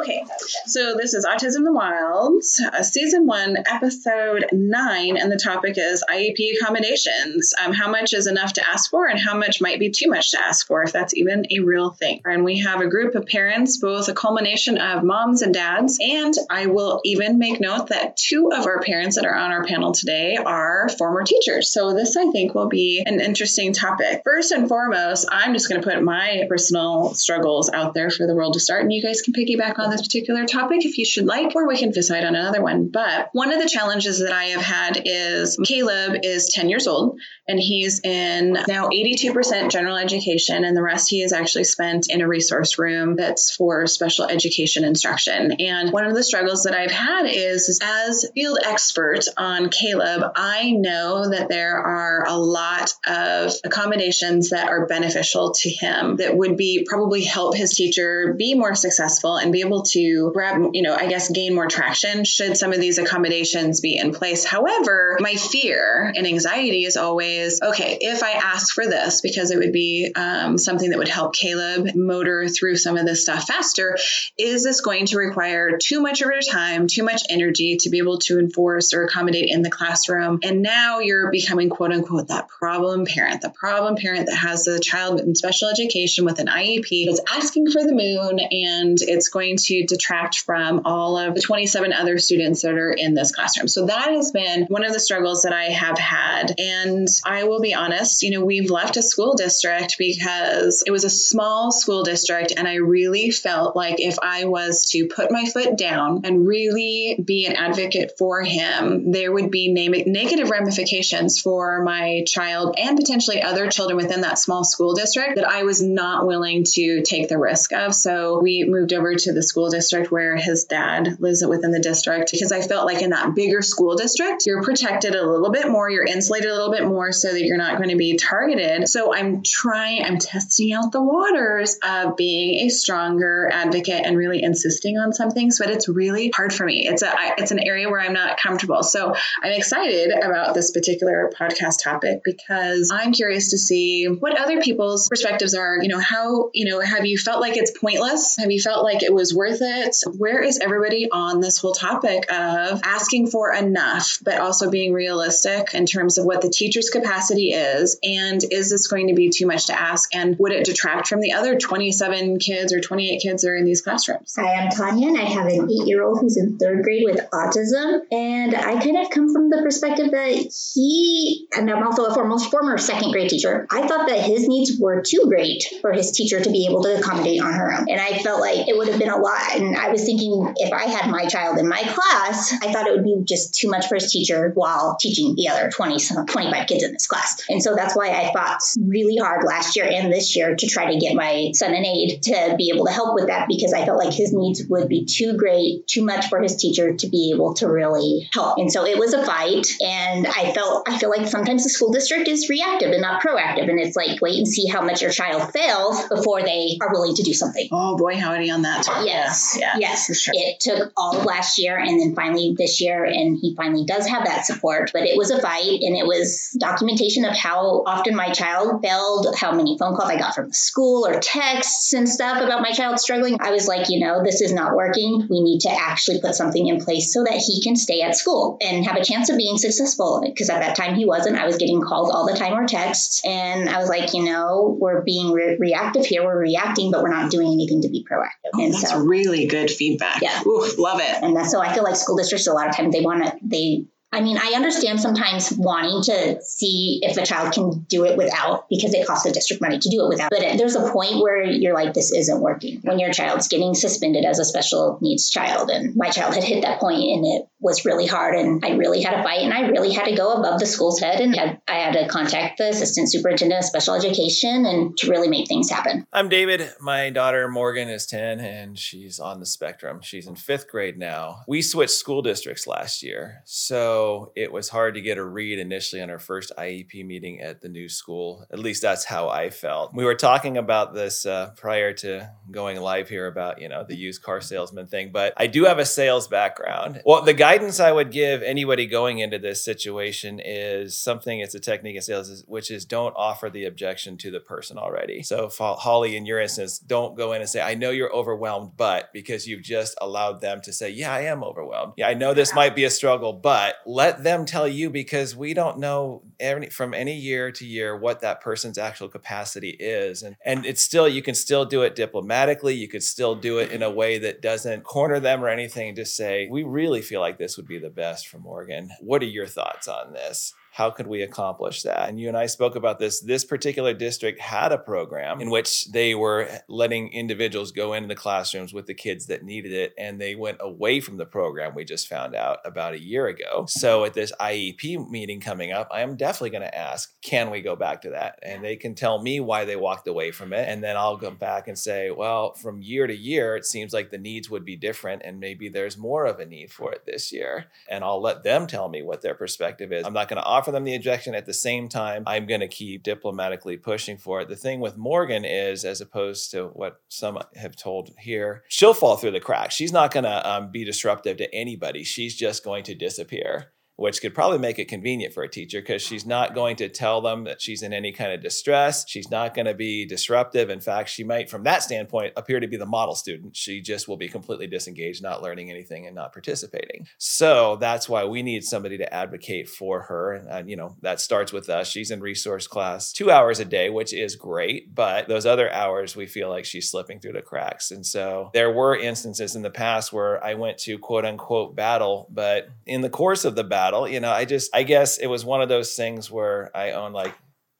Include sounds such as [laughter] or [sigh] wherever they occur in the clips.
Okay, so this is Autism in the Wilds, uh, season one, episode nine, and the topic is IEP accommodations. Um, how much is enough to ask for, and how much might be too much to ask for, if that's even a real thing. And we have a group of parents, both a culmination of moms and dads, and I will even make note that two of our parents that are on our panel today are former teachers. So this, I think, will be an interesting topic. First and foremost, I'm just going to put my personal struggles out there for the world to start, and you guys can piggyback on this particular topic if you should like, or we can decide on another one. But one of the challenges that I have had is Caleb is 10 years old and he's in now 82% general education, and the rest he is actually spent in a resource room that's for special education instruction. And one of the struggles that I've had is, is as field expert on Caleb, I know that there are a lot of accommodations that are beneficial to him that would be probably help his teacher be more successful and be able to grab, you know, I guess gain more traction should some of these accommodations be in place. However, my fear and anxiety is always okay, if I ask for this, because it would be um, something that would help Caleb motor through some of this stuff faster, is this going to require too much of your time, too much energy to be able to enforce or accommodate in the classroom? And now you're becoming quote unquote that problem parent, the problem parent that has a child in special education with an IEP that's asking for the moon and it's going going to detract from all of the 27 other students that are in this classroom. So that has been one of the struggles that I have had. And I will be honest, you know, we've left a school district because it was a small school district. And I really felt like if I was to put my foot down and really be an advocate for him, there would be negative ramifications for my child and potentially other children within that small school district that I was not willing to take the risk of. So we moved over to the school district where his dad lives within the district because I felt like in that bigger school district, you're protected a little bit more, you're insulated a little bit more so that you're not going to be targeted. So I'm trying, I'm testing out the waters of being a stronger advocate and really insisting on some things, but it's really hard for me. It's a it's an area where I'm not comfortable. So I'm excited about this particular podcast topic because I'm curious to see what other people's perspectives are. You know, how, you know, have you felt like it's pointless? Have you felt like it was worth it? Where is everybody on this whole topic of asking for enough, but also being realistic in terms of what the teacher's capacity is? And is this going to be too much to ask? And would it detract from the other 27 kids or 28 kids that are in these classrooms? Hi, I'm Tanya, and I have an eight year old who's in third grade with autism. And I kind of come from the perspective that he, and I'm also a former, former second grade teacher, I thought that his needs were too great for his teacher to be able to accommodate on her own. And I felt like it would have been a lot. And I was thinking if I had my child in my class, I thought it would be just too much for his teacher while teaching the other 20, 25 kids in this class. And so that's why I fought really hard last year and this year to try to get my son an aide to be able to help with that because I felt like his needs would be too great, too much for his teacher to be able to really help. And so it was a fight. And I felt, I feel like sometimes the school district is reactive and not proactive. And it's like, wait and see how much your child fails before they are willing to do something. Oh boy, how howdy on that. Yes. Yeah. Yes. Sure. It took all of last year and then finally this year, and he finally does have that support. But it was a fight, and it was documentation of how often my child failed, how many phone calls I got from the school or texts and stuff about my child struggling. I was like, you know, this is not working. We need to actually put something in place so that he can stay at school and have a chance of being successful. Because at that time he wasn't. I was getting calls all the time or texts, and I was like, you know, we're being re- reactive here. We're reacting, but we're not doing anything to be proactive. And that's so, really good feedback. Yeah. Ooh, love it. And that's, so I feel like school districts, a lot of times they want to, they, I mean, I understand sometimes wanting to see if a child can do it without because it costs the district money to do it without. But there's a point where you're like, this isn't working when your child's getting suspended as a special needs child. And my child had hit that point and it was really hard and I really had to fight and I really had to go above the school's head and had, I had to contact the assistant superintendent of special education and to really make things happen. I'm David. My daughter Morgan is 10 and she's on the spectrum. She's in fifth grade now. We switched school districts last year, so it was hard to get a read initially on our first IEP meeting at the new school. At least that's how I felt. We were talking about this uh, prior to going live here about, you know, the used car salesman thing, but I do have a sales background. Well, the guidance I would give anybody going into this situation is something, it's a technique in sales, which is don't offer the objection to the person already. So, Holly, in your instance, don't go in and say, I know you're overwhelmed, but because you've just allowed them to say, Yeah, I am overwhelmed. Yeah, I know this might be a struggle, but let them tell you because we don't know any, from any year to year what that person's actual capacity is. And, and it's still, you can still do it diplomatically. You could still do it in a way that doesn't corner them or anything. Just say, We really feel like this would be the best for Morgan. What are your thoughts on this? How could we accomplish that? And you and I spoke about this. This particular district had a program in which they were letting individuals go into the classrooms with the kids that needed it, and they went away from the program. We just found out about a year ago. So at this IEP meeting coming up, I am definitely going to ask, can we go back to that? And they can tell me why they walked away from it, and then I'll go back and say, well, from year to year, it seems like the needs would be different, and maybe there's more of a need for it this year. And I'll let them tell me what their perspective is. I'm not going to offer offer them the injection. At the same time, I'm going to keep diplomatically pushing for it. The thing with Morgan is, as opposed to what some have told here, she'll fall through the cracks. She's not going to um, be disruptive to anybody. She's just going to disappear which could probably make it convenient for a teacher because she's not going to tell them that she's in any kind of distress. She's not going to be disruptive. In fact, she might, from that standpoint, appear to be the model student. She just will be completely disengaged, not learning anything and not participating. So that's why we need somebody to advocate for her. And, you know, that starts with us. She's in resource class two hours a day, which is great. But those other hours, we feel like she's slipping through the cracks. And so there were instances in the past where I went to quote unquote battle, but in the course of the battle, battle. You know, I just, I guess it was one of those things where I own like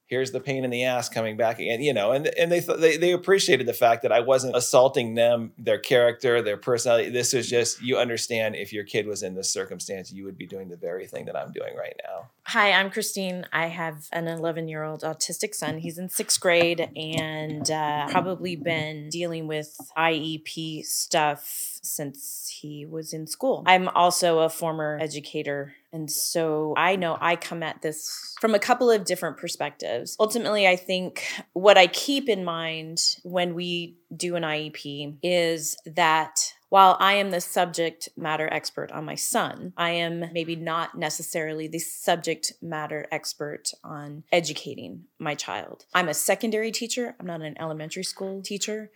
here's the pain in the ass coming back again you know and and they th- they they appreciated the fact that I wasn't assaulting them their character their personality this was just you understand if your kid was in this circumstance you would be doing the very thing that I'm doing right now hi I'm Christine I have an 11 year old autistic son he's in sixth grade and uh, probably been dealing with IEP stuff since he was in school. I'm also a former educator. And so I know I come at this from a couple of different perspectives. Ultimately, I think what I keep in mind when we do an IEP is that while I am the subject matter expert on my son, I am maybe not necessarily the subject matter expert on educating my child. I'm a secondary teacher, I'm not an elementary school teacher.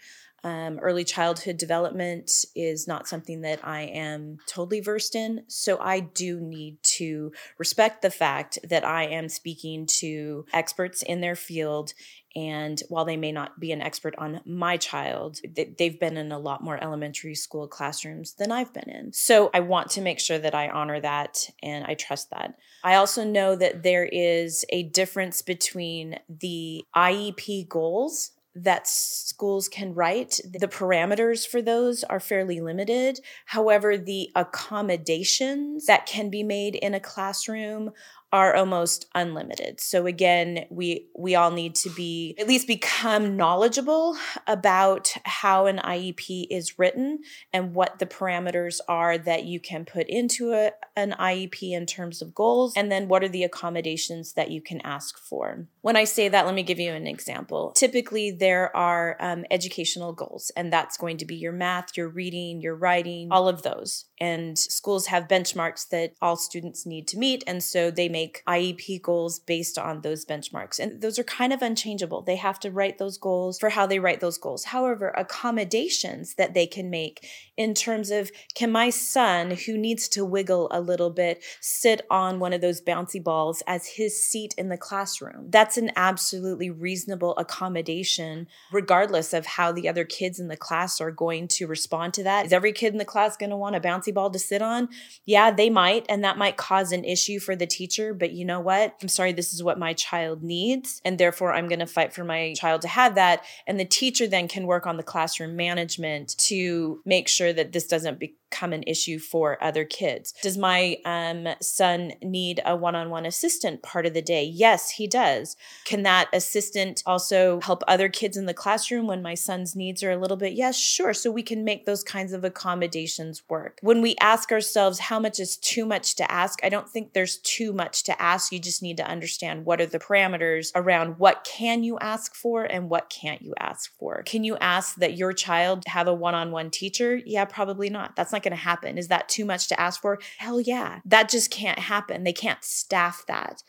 Um, early childhood development is not something that I am totally versed in. So I do need to respect the fact that I am speaking to experts in their field. And while they may not be an expert on my child, they've been in a lot more elementary school classrooms than I've been in. So I want to make sure that I honor that and I trust that. I also know that there is a difference between the IEP goals that schools can write. The parameters for those are fairly limited. However, the accommodations that can be made in a classroom are almost unlimited. So again, we we all need to be at least become knowledgeable about how an IEP is written and what the parameters are that you can put into a, an IEP in terms of goals and then what are the accommodations that you can ask for. When I say that, let me give you an example. Typically there are um, educational goals and that's going to be your math, your reading, your writing, all of those. And schools have benchmarks that all students need to meet and so they make IEP goals based on those benchmarks. And those are kind of unchangeable. They have to write those goals for how they write those goals. However, accommodations that they can make in terms of can my son, who needs to wiggle a little bit, sit on one of those bouncy balls as his seat in the classroom? That's an absolutely reasonable accommodation, regardless of how the other kids in the class are going to respond to that. Is every kid in the class going to want a bouncy ball to sit on? Yeah, they might. And that might cause an issue for the teacher but you know what? I'm sorry, this is what my child needs. And therefore, I'm going to fight for my child to have that. And the teacher then can work on the classroom management to make sure that this doesn't become an issue for other kids. Does my um, son need a one on one assistant part of the day? Yes, he does. Can that assistant also help other kids in the classroom when my son's needs are a little bit? Yes, sure. So we can make those kinds of accommodations work. When we ask ourselves how much is too much to ask, I don't think there's too much to ask. You just need to understand what are the parameters around what can you ask for and what can't you ask for. Can you ask that your child have a one on one teacher? Yeah, probably not. That's not going to happen. Is that too much to ask for? Hell yeah. That just can't happen. They can't staff that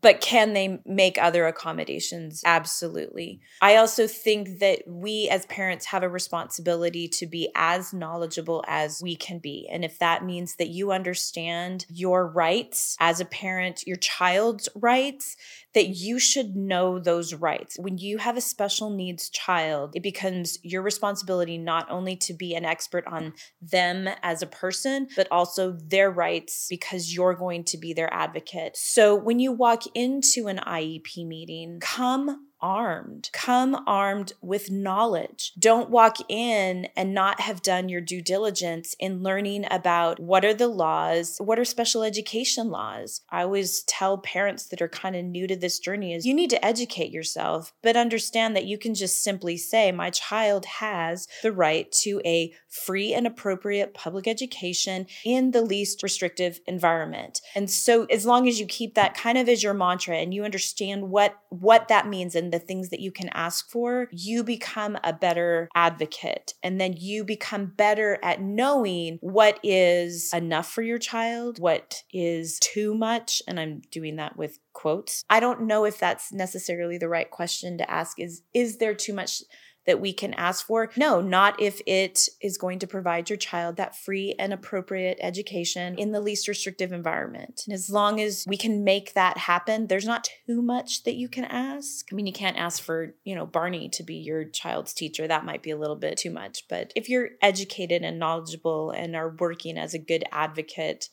but can they make other accommodations? Absolutely. I also think that we as parents have a responsibility to be as knowledgeable as we can be. And if that means that you understand your rights as a parent, your child's rights, that you should know those rights. When you have a special needs child, it becomes your responsibility not only to be an expert on them as a person, but also their rights because you're going to be their advocate. So when you walk into an IEP meeting, come armed. Come armed with knowledge. Don't walk in and not have done your due diligence in learning about what are the laws, what are special education laws. I always tell parents that are kind of new to this journey is you need to educate yourself, but understand that you can just simply say my child has the right to a free and appropriate public education in the least restrictive environment. And so as long as you keep that kind of as your mantra and you understand what what that means and the things that you can ask for, you become a better advocate. And then you become better at knowing what is enough for your child, what is too much. And I'm doing that with quotes. I don't know if that's necessarily the right question to ask is is there too much that we can ask for. No, not if it is going to provide your child that free and appropriate education in the least restrictive environment. And as long as we can make that happen, there's not too much that you can ask. I mean, you can't ask for, you know, Barney to be your child's teacher. That might be a little bit too much. But if you're educated and knowledgeable and are working as a good advocate,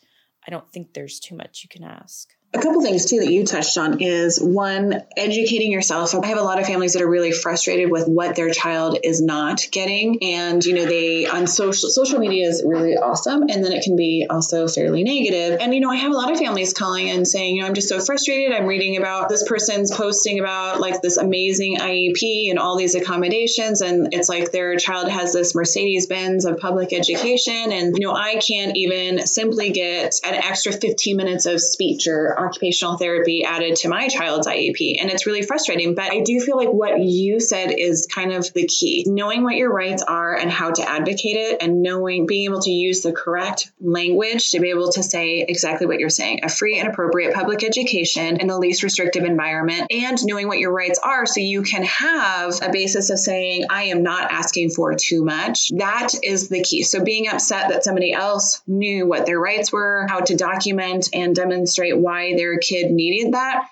I don't think there's too much you can ask. A couple things too that you touched on is one, educating yourself. I have a lot of families that are really frustrated with what their child is not getting. And, you know, they on social social media is really awesome. And then it can be also fairly negative. And, you know, I have a lot of families calling and saying, you know, I'm just so frustrated. I'm reading about this person's posting about like this amazing IEP and all these accommodations. And it's like their child has this Mercedes Benz of public education. And, you know, I can't even simply get an extra 15 minutes of speech or occupational therapy added to my child's IEP. And it's really frustrating. But I do feel like what you said is kind of the key knowing what your rights are and how to advocate it, and knowing, being able to use the correct language to be able to say exactly what you're saying a free and appropriate public education in the least restrictive environment, and knowing what your rights are so you can have a basis of saying, I am not asking for too much. That is the key. So being upset that somebody else knew what their rights were, how to document and demonstrate why their kid needed that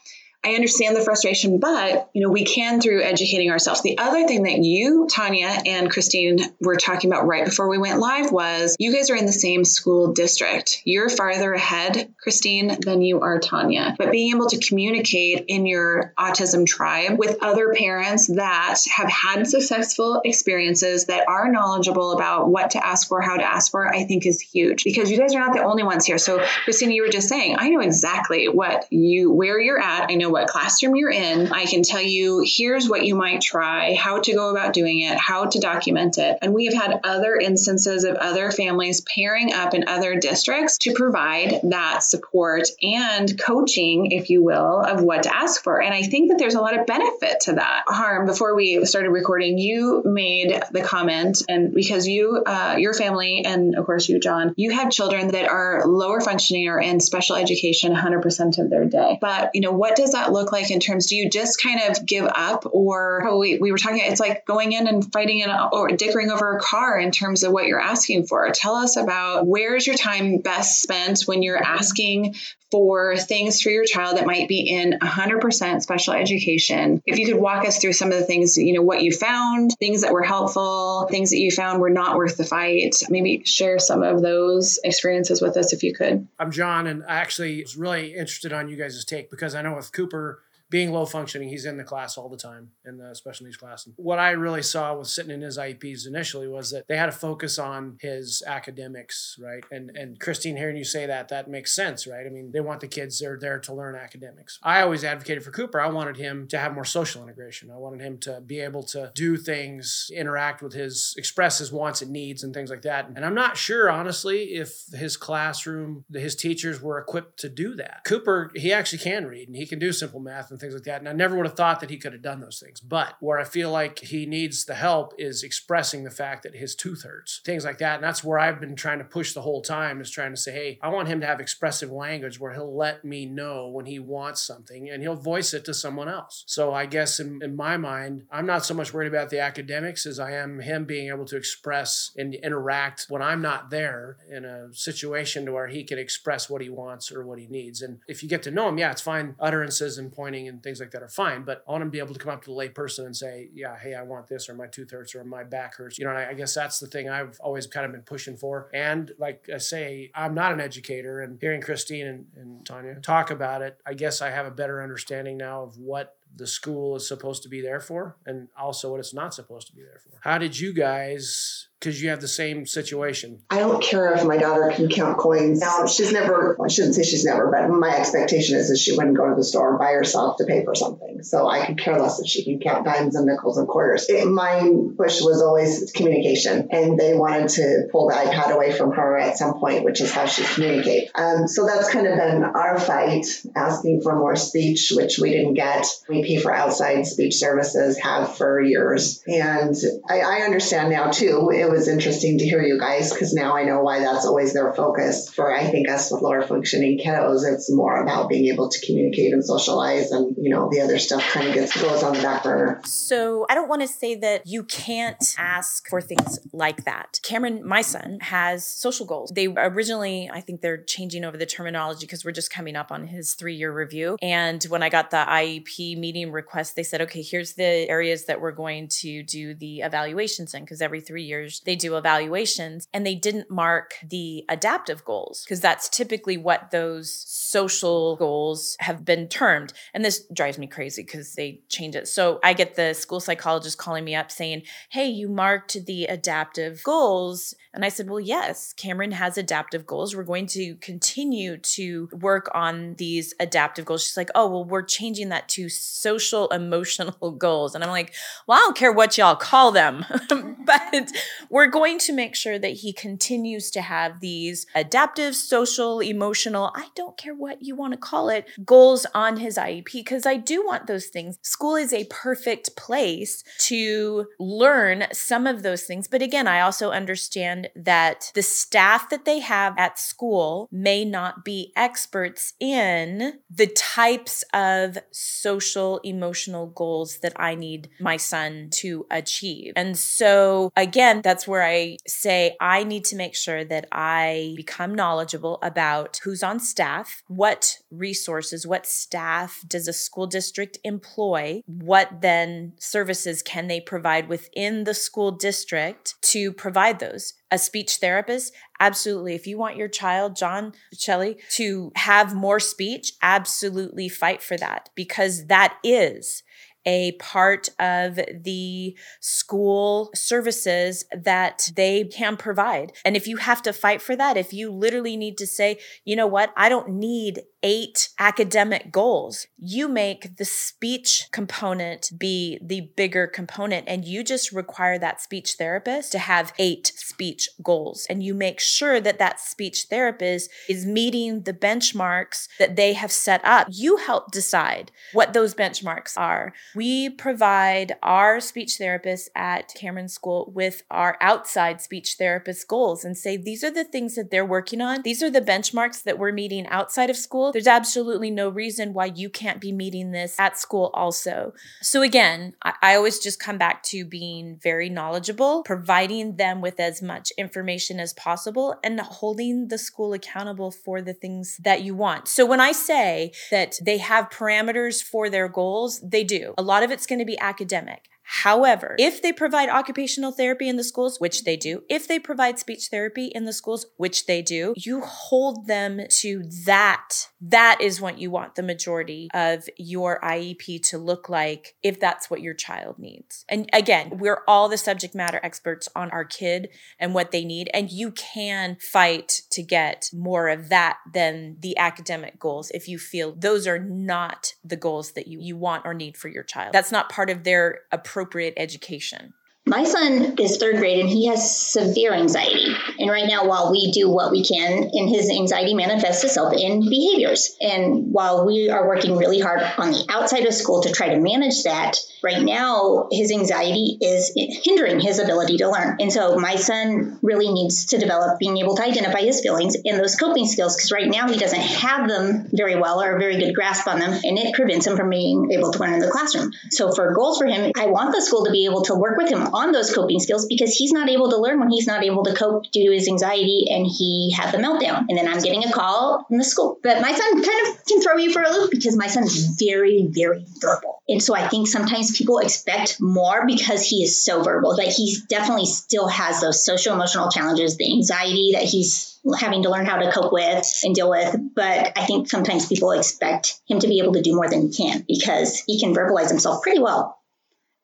I understand the frustration, but you know, we can through educating ourselves. The other thing that you, Tanya, and Christine were talking about right before we went live was you guys are in the same school district. You're farther ahead, Christine, than you are Tanya. But being able to communicate in your autism tribe with other parents that have had successful experiences that are knowledgeable about what to ask for, how to ask for, I think is huge because you guys are not the only ones here. So, Christine, you were just saying, I know exactly what you where you're at. I know what classroom you're in. I can tell you, here's what you might try, how to go about doing it, how to document it. And we have had other instances of other families pairing up in other districts to provide that support and coaching, if you will, of what to ask for. And I think that there's a lot of benefit to that. Harm, before we started recording, you made the comment, and because you, uh, your family, and of course you, John, you have children that are lower functioning or in special education 100% of their day. But, you know, what does that look like in terms? Do you just kind of give up, or oh, we, we were talking? It's like going in and fighting in a, or dickering over a car in terms of what you're asking for. Tell us about where's your time best spent when you're asking for things for your child that might be in 100% special education. If you could walk us through some of the things, you know, what you found, things that were helpful, things that you found were not worth the fight, maybe share some of those experiences with us if you could. I'm John, and I actually was really interested on you guys' take because I know with Cooper, Cooper being low functioning, he's in the class all the time in the special needs class. And what I really saw was sitting in his IEPs initially was that they had a focus on his academics, right? And and Christine, hearing you say that, that makes sense, right? I mean, they want the kids they're there to learn academics. I always advocated for Cooper. I wanted him to have more social integration. I wanted him to be able to do things, interact with his, express his wants and needs and things like that. And I'm not sure, honestly, if his classroom, his teachers were equipped to do that. Cooper, he actually can read and he can do simple math and things like that. And I never would have thought that he could have done those things. But where I feel like he needs the help is expressing the fact that his tooth hurts, things like that. And that's where I've been trying to push the whole time is trying to say, hey, I want him to have expressive language where he'll let me know when he wants something and he'll voice it to someone else. So I guess in, in my mind, I'm not so much worried about the academics as I am him being able to express and interact when I'm not there in a situation to where he can express what he wants or what he needs. And if you get to know him, yeah, it's fine. Utterances and pointing and things like that are fine. But I want to be able to come up to the layperson and say, yeah, hey, I want this or my tooth hurts or my back hurts. You know, I, I guess that's the thing I've always kind of been pushing for. And like I say, I'm not an educator and hearing Christine and, and Tanya talk about it, I guess I have a better understanding now of what the school is supposed to be there for and also what it's not supposed to be there for. How did you guys because you have the same situation. I don't care if my daughter can count coins. Now, she's never, I shouldn't say she's never, but my expectation is that she wouldn't go to the store by herself to pay for something. So I could care less if she can count dimes and nickels and quarters. It, my push was always communication, and they wanted to pull the iPad away from her at some point, which is how she communicates. Um, so that's kind of been our fight, asking for more speech, which we didn't get. We pay for outside speech services, have for years. And I, I understand now, too. It it was interesting to hear you guys because now I know why that's always their focus. For I think us with lower functioning kiddos, it's more about being able to communicate and socialize, and you know the other stuff kind of gets goes on the back burner. So I don't want to say that you can't ask for things like that. Cameron, my son, has social goals. They originally, I think they're changing over the terminology because we're just coming up on his three year review. And when I got the IEP meeting request, they said, okay, here's the areas that we're going to do the evaluations in because every three years they do evaluations and they didn't mark the adaptive goals because that's typically what those social goals have been termed. And this drives me crazy because they change it. So I get the school psychologist calling me up saying, Hey, you marked the adaptive goals. And I said, Well, yes, Cameron has adaptive goals. We're going to continue to work on these adaptive goals. She's like, Oh, well, we're changing that to social emotional [laughs] goals. And I'm like, Well, I don't care what y'all call them, [laughs] but we're going to make sure that he continues to have these adaptive, social, emotional, I don't care what you want to call it, goals on his IEP because I do want those things. School is a perfect place to learn some of those things. But again, I also understand that the staff that they have at school may not be experts in the types of social, emotional goals that I need my son to achieve. And so, again, that's where I say I need to make sure that I become knowledgeable about who's on staff, what resources, what staff does a school district employ, what then services can they provide within the school district to provide those. A speech therapist absolutely. If you want your child john shelley to have more speech absolutely fight for that because that is a part of the school services that they can provide. And if you have to fight for that, if you literally need to say, you know what, I don't need eight academic goals. You make the speech component be the bigger component, and you just require that speech therapist to have eight speech goals. And you make sure that that speech therapist is meeting the benchmarks that they have set up. You help decide what those benchmarks are. We provide our speech therapists at Cameron School with our outside speech therapist goals and say, these are the things that they're working on. These are the benchmarks that we're meeting outside of school there's absolutely no reason why you can't be meeting this at school also. So, again, I, I always just come back to being very knowledgeable, providing them with as much information as possible, and holding the school accountable for the things that you want. So, when I say that they have parameters for their goals, they do. A lot of it's going to be academic. However, if they provide occupational therapy in the schools, which they do, if they provide speech therapy in the schools, which they do, you hold them to that That is what you want the majority of your IEP to look like if that's what your child needs. And again, we're all the subject matter experts on our kid and what they need. And you can fight to get more of that than the academic goals if you feel those are not the goals that you, you want or need for your child. That's not part of their appropriate education. My son is third grade and he has severe anxiety. And right now, while we do what we can, and his anxiety manifests itself in behaviors. And while we are working really hard on the outside of school to try to manage that, right now his anxiety is hindering his ability to learn. And so my son really needs to develop being able to identify his feelings and those coping skills because right now he doesn't have them very well or a very good grasp on them, and it prevents him from being able to learn in the classroom. So for goals for him, I want the school to be able to work with him on those coping skills because he's not able to learn when he's not able to cope due to his anxiety and he had the meltdown. And then I'm getting a call from the school. But my son kind of can throw you for a loop because my son is very, very verbal. And so I think sometimes people expect more because he is so verbal. But he definitely still has those social emotional challenges, the anxiety that he's having to learn how to cope with and deal with. But I think sometimes people expect him to be able to do more than he can because he can verbalize himself pretty well.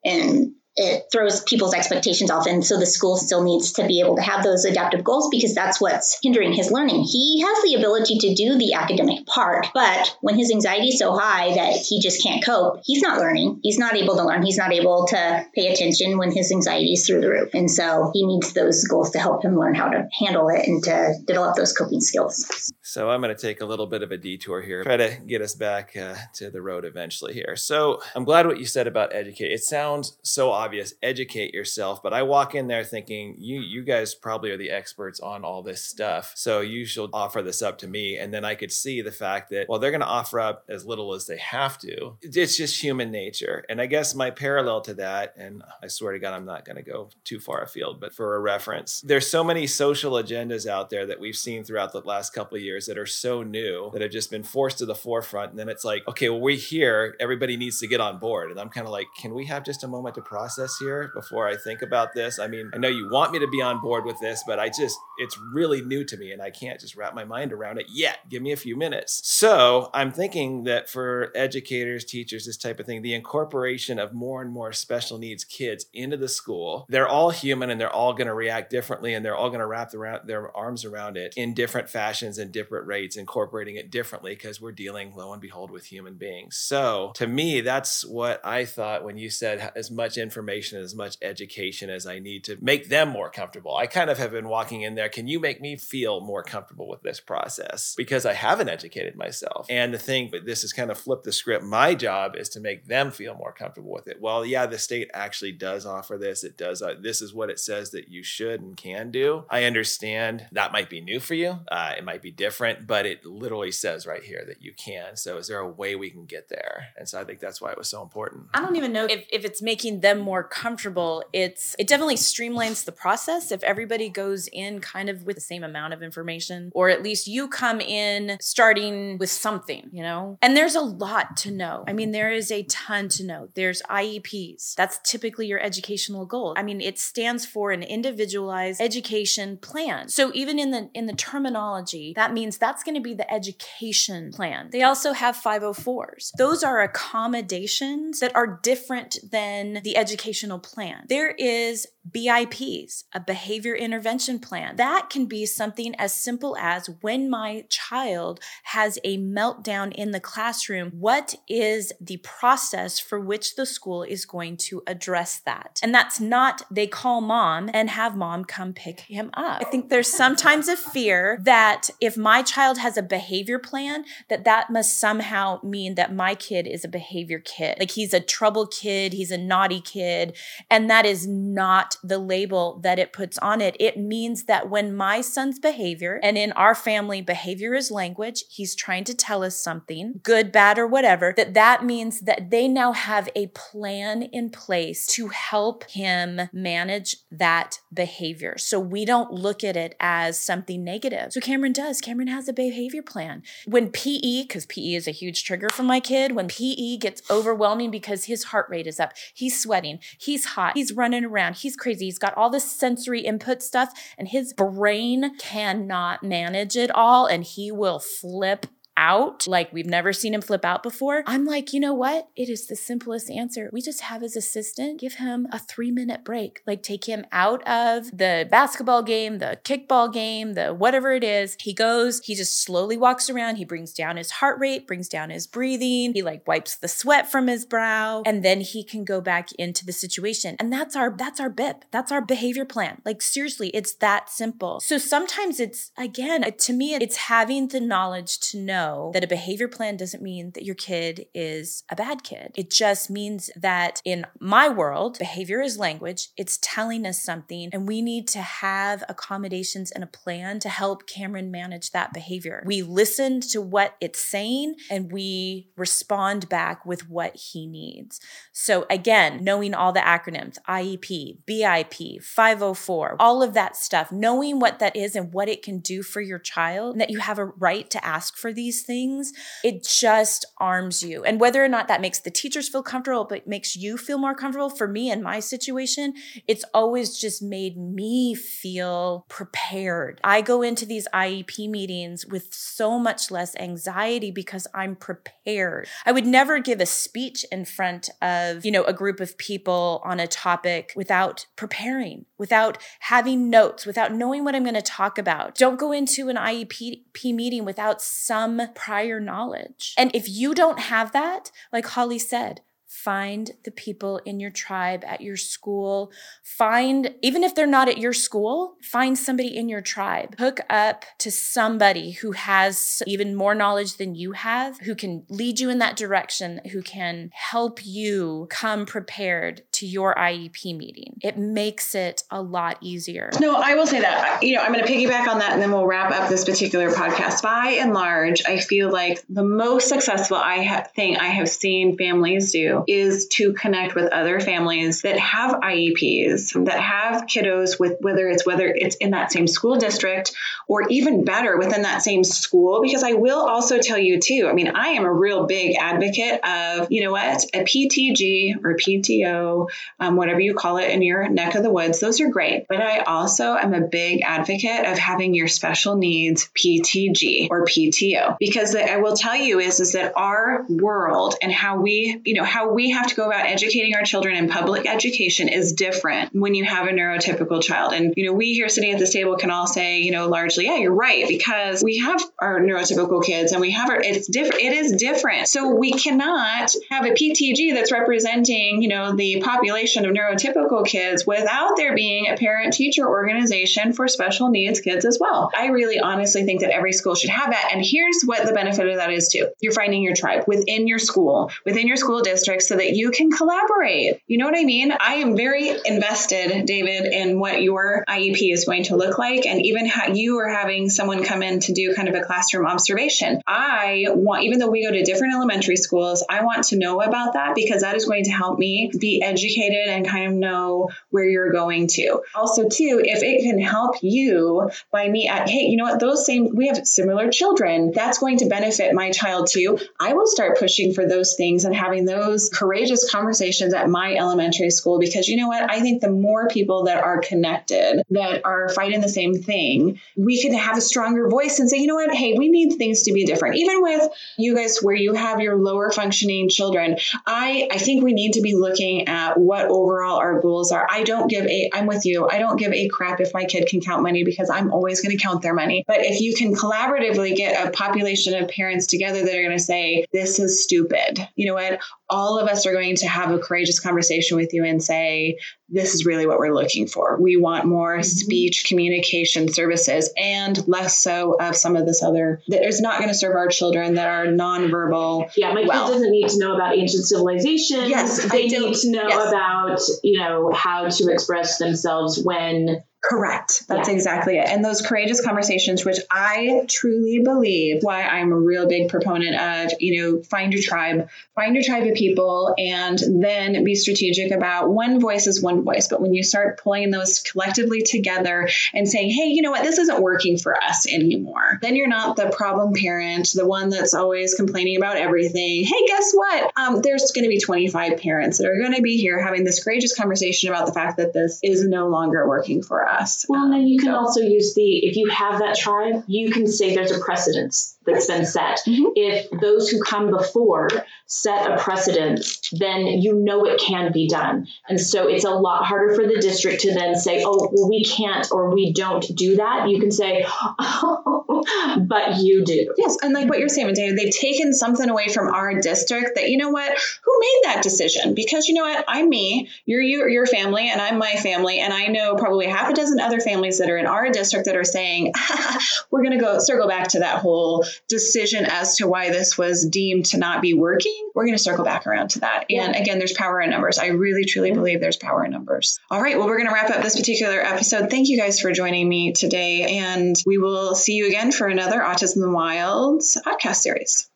And it throws people's expectations off. And so the school still needs to be able to have those adaptive goals because that's what's hindering his learning. He has the ability to do the academic part, but when his anxiety is so high that he just can't cope, he's not learning. He's not able to learn. He's not able to pay attention when his anxiety is through the roof. And so he needs those goals to help him learn how to handle it and to develop those coping skills. So I'm going to take a little bit of a detour here, try to get us back uh, to the road eventually here. So I'm glad what you said about educate. It sounds so obvious educate yourself. But i walk in there thinking you you guys probably are the experts on all this stuff. So you should offer this up to me. And then i could see the fact that well they're going to offer up as little as they have to. It's just human nature. And i guess my parallel to that and i swear to god i'm not going to go too far afield but for a reference there's so many social agendas out there that we've seen throughout the last couple of years that are so new that have just been forced to the forefront. And then it's like okay well we're here. Everybody needs to get on board. And i'm kind of like can we have just a moment to process process here before I think about this. I mean, I know you want me to be on board with this, but I just, it's really new to me and I can't just wrap my mind around it yet. Give me a few minutes. So I'm thinking that for educators, teachers, this type of thing, the incorporation of more and more special needs kids into the school, they're all human and they're all going to react differently and they're all going to wrap their arms around it in different fashions and different rates, incorporating it differently because we're dealing, lo and behold, with human beings. So to me, that's what I thought when you said as much information information and as much education as I need to make them more comfortable. I kind of have been walking in there. Can you make me feel more comfortable with this process? Because I haven't educated myself. And the thing, but this is kind of flip the script. My job is to make them feel more comfortable with it. Well, yeah, the state actually does offer this. It does. Uh, this is what it says that you should and can do. I understand that might be new for you. Uh, it might be different, but it literally says right here that you can. So is there a way we can get there? And so I think that's why it was so important. I don't even know if, if it's making them more more comfortable, it's it definitely streamlines the process if everybody goes in kind of with the same amount of information or at least you come in starting with something, you know? And there's a lot to know. I mean, there is a ton to know. There's IEPs. That's typically your educational goal. I mean, it stands for an individualized education plan. So even in the in the terminology, that means that's going to be the education plan. They also have 504s. Those are accommodations that are different than the education educational plan. There is BIPs, a behavior intervention plan. That can be something as simple as when my child has a meltdown in the classroom, what is the process for which the school is going to address that? And that's not they call mom and have mom come pick him up. I think there's sometimes a fear that if my child has a behavior plan, that that must somehow mean that my kid is a behavior kid. Like he's a trouble kid, he's a naughty kid, kid. And that is not the label that it puts on it. It means that when my son's behavior, and in our family, behavior is language, he's trying to tell us something, good, bad, or whatever, that that means that they now have a plan in place to help him manage that behavior. So we don't look at it as something negative. So Cameron does. Cameron has a behavior plan. When PE, because PE is a huge trigger for my kid, when PE gets overwhelming because his heart rate is up, he's sweating, he's hot, he's running around, he's crazy, he's got all this sensory input stuff, and his brain cannot manage it all, and he will flip out like we've never seen him flip out before, I'm like, you know what? It is the simplest answer. We just have his assistant give him a three minute break, like take him out of the basketball game, the kickball game, the whatever it is. He goes, he just slowly walks around. He brings down his heart rate, brings down his breathing. He like wipes the sweat from his brow, and then he can go back into the situation. And that's our that's our BIP. That's our behavior plan. Like seriously, it's that simple. So sometimes it's again, to me, it's having the knowledge to know that a behavior plan doesn't mean that your kid is a bad kid. It just means that in my world, behavior is language. It's telling us something, and we need to have accommodations and a plan to help Cameron manage that behavior. We listen to what it's saying and we respond back with what he needs. So, again, knowing all the acronyms IEP, BIP, 504, all of that stuff, knowing what that is and what it can do for your child, and that you have a right to ask for these things, it just arms you. And whether or not that makes the teachers feel comfortable, but makes you feel more comfortable, for me in my situation, it's always just made me feel prepared. I go into these IEP meetings with so much less anxiety because I'm prepared. I would never give a speech in front of, you know, a group of people on a topic without preparing, without having notes, without knowing what I'm going to talk about. Don't go into an IEP meeting without some prior knowledge. And if you don't have that, like Holly said, find the people in your tribe at your school find even if they're not at your school find somebody in your tribe hook up to somebody who has even more knowledge than you have who can lead you in that direction who can help you come prepared your IEP meeting. It makes it a lot easier. No I will say that you know I'm going to piggyback on that and then we'll wrap up this particular podcast. By and large I feel like the most successful I ha- thing I have seen families do is to connect with other families that have IEPs, that have kiddos with whether it's whether it's in that same school district or even better within that same school. Because I will also tell you too, I mean, I am a real big advocate of, you know what, a PTG or PTO, um, whatever you call it in your neck of the woods, those are great. But I also am a big advocate of having your special needs PTG or PTO because the, I will tell you is, is that our world and how we, you know, how we have to go about educating our children in public education is different when you have a neurotypical child. And, you know, we here sitting at this table can all say, you know, largely, yeah, you're right, because we have our neurotypical kids and we have our, it's different. It is different. So we cannot have a PTG that's representing, you know, the population of neurotypical kids without there being a parent teacher organization for special needs kids as well. I really honestly think that every school should have that. And here's what the benefit of that is too. You're finding your tribe within your school, within your school district so that you can collaborate. You know what I mean? I am very invested, David, in what your IEP is going to look like. And even how you are having someone come in to do kind of a classroom observation. I want, even though we go to different elementary schools, I want to know about that because that is going to help me be educated and kind of know where you're going to. Also, too, if it can help you by me at, hey, you know what, those same, we have similar children, that's going to benefit my child too. I will start pushing for those things and having those courageous conversations at my elementary school because you know what? I think the more people that are connected, that are fighting the same thing, we could have a stronger voice and say, you know what? Hey, we need things to be different. Even with you guys, where you have your lower functioning children, I, I think we need to be looking at what overall our goals are. I don't give a, I'm with you. I don't give a crap if my kid can count money because I'm always going to count their money. But if you can collaboratively get a population of parents together that are going to say, this is stupid, you know what? All of us are going to have a courageous conversation with you and say, this is really what we're looking for. We want more mm-hmm. speech communication services and less so of some of this other that is not going to serve our children that are nonverbal. Yeah, my well. kid doesn't need to know about ancient civilizations. Yes, they need to know yes. about, you know, how to express themselves when Correct. That's yeah. exactly it. And those courageous conversations, which I truly believe why I'm a real big proponent of, you know, find your tribe, find your tribe of people, and then be strategic about one voice is one voice. But when you start pulling those collectively together and saying, hey, you know what, this isn't working for us anymore, then you're not the problem parent, the one that's always complaining about everything. Hey, guess what? Um, there's going to be 25 parents that are going to be here having this courageous conversation about the fact that this is no longer working for us us. Well, and then you um, can So- also use the if you have that tribe, you can say there's a precedence that's been set. Mhm. If those who come before set a precedent, then you know it can be done. And so it's a lot harder for the district to then say, oh, well, we can't or we don't do that. You can say, [laughs] but you do. Yes, and like what you're saying, David, they've taken something away from our district that you know what? Who made that decision? Because you know what? I'm me, you're you, your family, and I'm my family, and I know probably half a dozen other families that are in our district that are saying [laughs] we're going to go circle back to that whole decision as to why this was deemed to not be working. We're going to circle back around to that. And again, there's power in numbers. I really truly believe there's power in numbers. All right, well, we're going to wrap up this particular episode. Thank you guys for joining me today, and we will see you again for another Autism in the Wilds podcast series.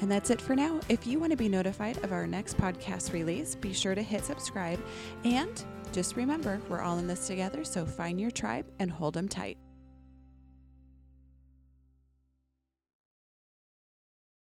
And that's it for now. If you want to be notified of our next podcast release, be sure to hit subscribe. And just remember, we're all in this together, so find your tribe and hold them tight.